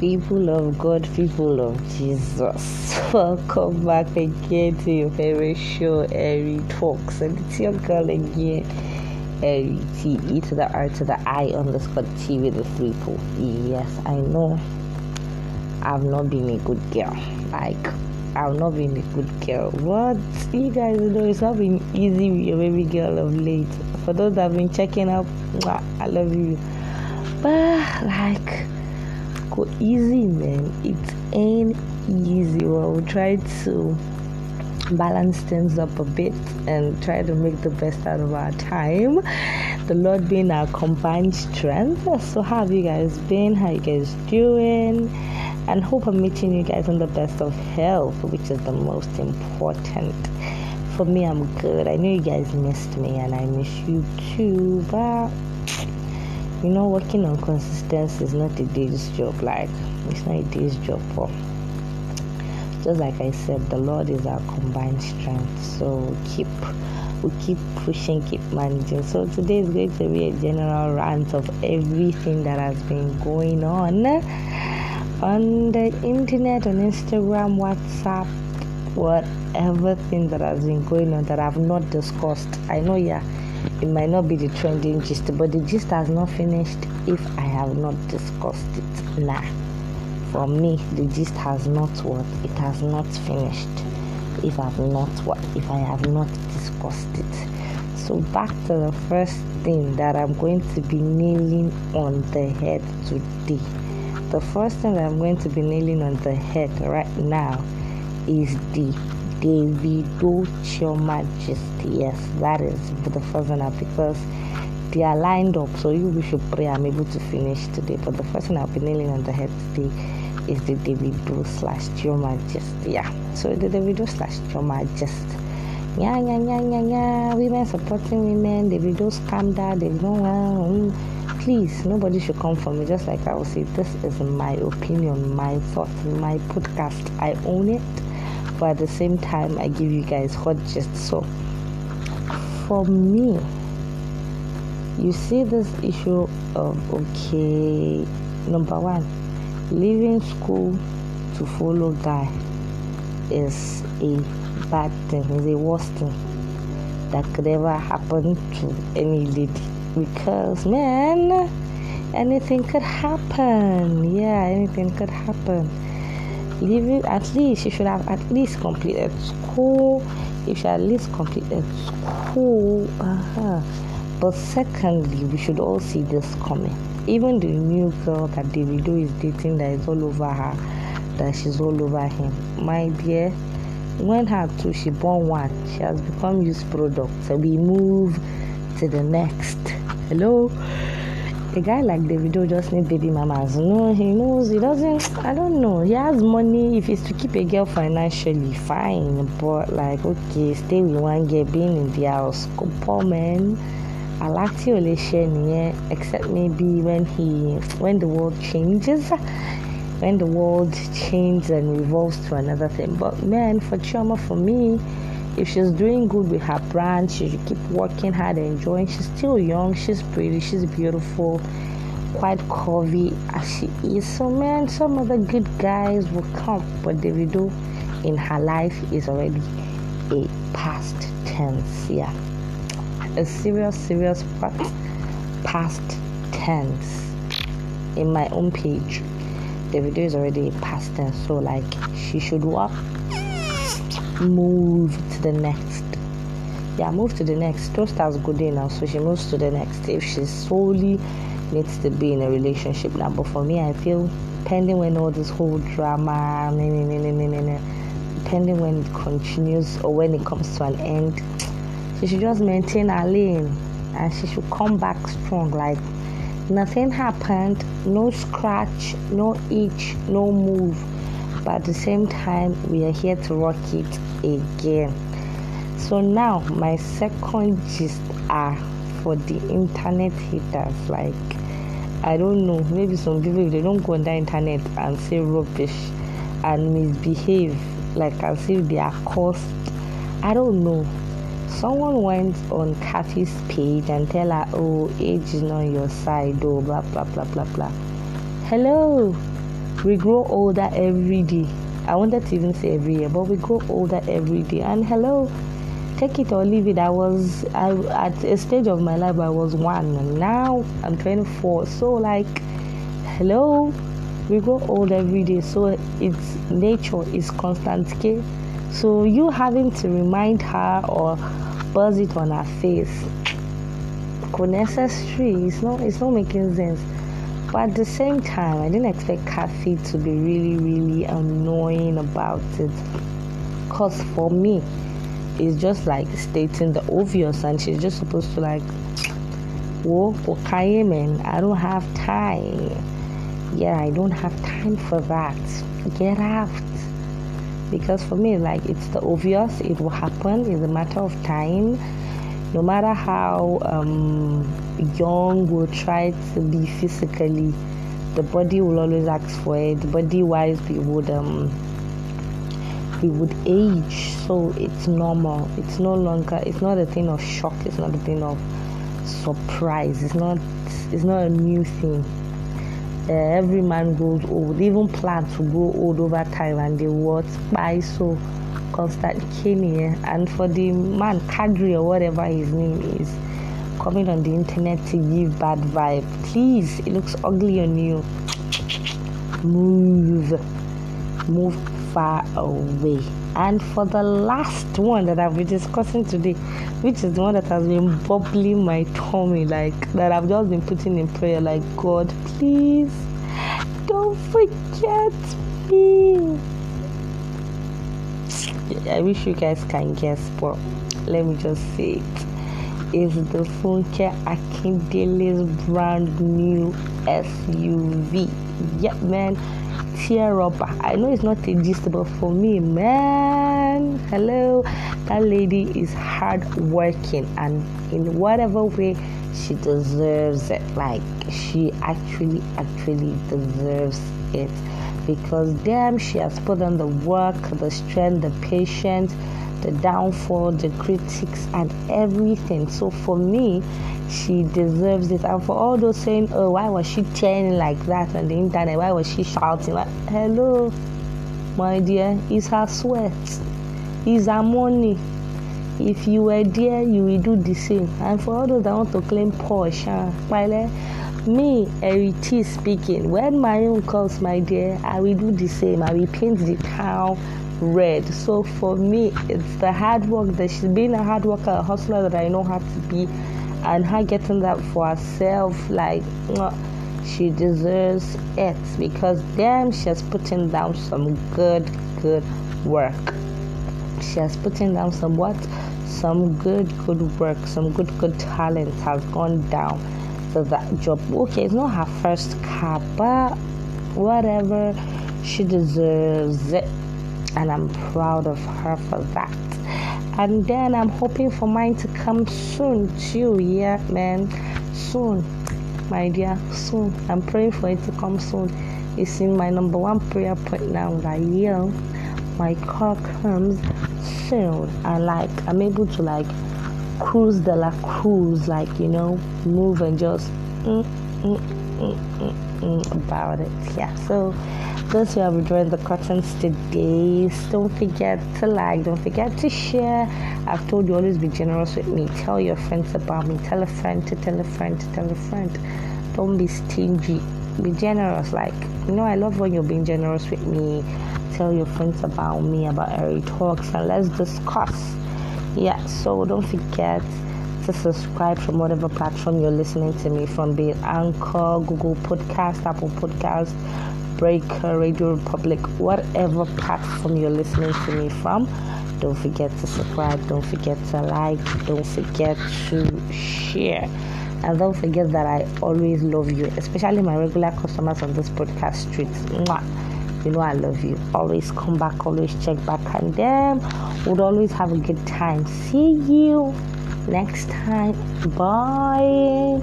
people of God, people of Jesus. Welcome back again to your favorite show, Airy Talks. And it's your girl again, Airy T, E to the R to the I underscore T with the three pool. Yes, I know I've not been a good girl. Like, I've not been a good girl. What? You guys know it's not been easy with your baby girl of late. For those that have been checking up, I love you. But, like, go easy, man. It ain't easy. Well, we'll try to balance things up a bit and try to make the best out of our time. The Lord being our combined strength. So, how have you guys been? How you guys doing? And hope I'm meeting you guys in the best of health, which is the most important. For me, I'm good. I know you guys missed me, and I miss you too. But you know, working on consistency is not a day's job. Like, it's not a day's job. For just like I said, the Lord is our combined strength. So keep we keep pushing, keep managing. So today is going to be a general rant of everything that has been going on on the internet, on Instagram, WhatsApp, whatever thing that has been going on that I've not discussed. I know, yeah it might not be the trending gist, but the gist has not finished if I have not discussed it. Nah, for me, the gist has not what it has not finished if I've not what if I have not discussed it. So back to the first thing that I'm going to be nailing on the head today. The first thing that I'm going to be nailing on the head right now is the Davido Chioma gist. Yes, that is the first one because they are lined up. So you we should pray I'm able to finish today. But the first thing I'll be nailing on the head today is the Davido slash Chioma gist. Yeah. So the Davido slash Chioma gist. Yeah, yeah, yeah, yeah, yeah. Women supporting women. Davido scammed her. They don't. Please, nobody should come for me. Just like I will say, this is my opinion, my thoughts, my podcast. I own it but at the same time I give you guys hot just So for me, you see this issue of okay, number one, leaving school to follow guy is a bad thing, is a worst thing that could ever happen to any lady. Because man anything could happen. Yeah anything could happen leaving at least you should have at least completed school. You should at least completed school uh-huh. but secondly we should all see this coming. Even the new girl that Davido is dating that is all over her that she's all over him. My dear when her two she born one she has become used product. So we move to the next. Hello a guy like Davido just need baby mamas. No, he knows he doesn't. I don't know. He has money. If it's to keep a girl financially, fine. But like, okay, stay with one girl, being in the house. Poor man. I like to nìyẹn except maybe when he when the world changes when the world changes and revolves to another thing but man for trauma for me if she's doing good with her brand, she should keep working hard, and enjoying. She's still young, she's pretty, she's beautiful, quite curvy as she is. So, man, some other good guys will come, but Davido in her life is already a past tense. Yeah, a serious, serious past tense. In my own page, Davido is already a past tense, so like she should walk move to the next. Yeah, move to the next. Don't start good now, so she moves to the next. If she solely needs to be in a relationship now, but for me, I feel pending when all this whole drama, depending when it continues or when it comes to an end, she should just maintain her lane and she should come back strong. Like nothing happened, no scratch, no itch, no move but at the same time we are here to rock it again. So now my second gist are for the internet haters. Like i don't know maybe some people they don't go on the internet and say rubbish and misbehave like as if they are cursed i don't know. Someone went on Kathy's page and tell her, oh, age is not your side, oh, blah, blah, blah, blah, blah. Hello, we grow older every day. I wanted to even say every year, but we grow older every day. And hello, take it or leave it. I was I, at a stage of my life I was one, and now I'm 24. So like, hello, we grow old every day. So it's nature is constant care. So you having to remind her or buzz it on her face, unnecessary. It's not. It's not making sense. But at the same time, I didn't expect Kathy to be really, really annoying about it. Because for me, it's just like stating the obvious, and she's just supposed to, like, whoa, okay, man, I don't have time. Yeah, I don't have time for that. Get out. Because for me, like, it's the obvious, it will happen, it's a matter of time. No matter how um, young will try to be physically, the body will always ask for it. Body wise, we would um we would age, so it's normal. It's no longer. It's not a thing of shock. It's not a thing of surprise. It's not. It's not a new thing. Uh, every man grows old. Even plants grow old over time, and they what by so constant cane And for the man, Kadri or whatever his name is coming on the internet to give bad vibe. Please, it looks ugly on you. Move. Move far away. And for the last one that I've been discussing today, which is the one that has been bubbling my tummy, like that I've just been putting in prayer, like God, please don't forget me. I wish you guys can guess, but let me just say it is the Funke Akindele's brand new SUV. Yep, man. Tear up. I know it's not a gist, but for me, man, hello, that lady is hard working and in whatever way she deserves it. Like she actually, actually deserves it because damn, she has put on the work, the strength, the patience the downfall, the critics, and everything. So for me, she deserves it. And for all those saying, oh, why was she turning like that on the internet? Why was she shouting? Like, hello, my dear, it's her sweat, it's her money. If you were there, you will do the same. And for all those that want to claim Porsche, uh, me, Eriti speaking, when my own comes, my dear, I will do the same. I will paint the town red. So for me, it's the hard work that she's been a hard worker, a hustler that I know how to be, and her getting that for herself, like she deserves it because damn, she has put down some good, good work. She has put in down some what? Some good, good work, some good, good talent has gone down to that job. Okay, it's not her first car, but whatever, she deserves it and I'm proud of her for that. And then I'm hoping for mine to come soon too. Yeah, man, soon, my dear, soon. I'm praying for it to come soon. It's in my number one prayer point now that yeah, my car comes soon, and like I'm able to like cruise the la cruise, like you know, move and just mm, mm, mm, mm, mm about it. Yeah, so those who have joined the curtains today, don't forget to like, don't forget to share. I've told you always be generous with me. Tell your friends about me. Tell a friend to tell a friend to tell a friend. Don't be stingy. Be generous. Like, you know, I love when you're being generous with me. Tell your friends about me, about Airy Talks, and let's discuss. Yeah, so don't forget to subscribe from whatever platform you're listening to me from, be it Anchor, Google Podcast, Apple Podcast, Breaker, Radio Republic, whatever platform you're listening to me from. Don't forget to subscribe, don't forget to like, don't forget to share. And don't forget that I always love you, especially my regular customers on this podcast street. Mwah. You know I love you. Always come back, always check back, and them would always have a good time. See you next time. Bye.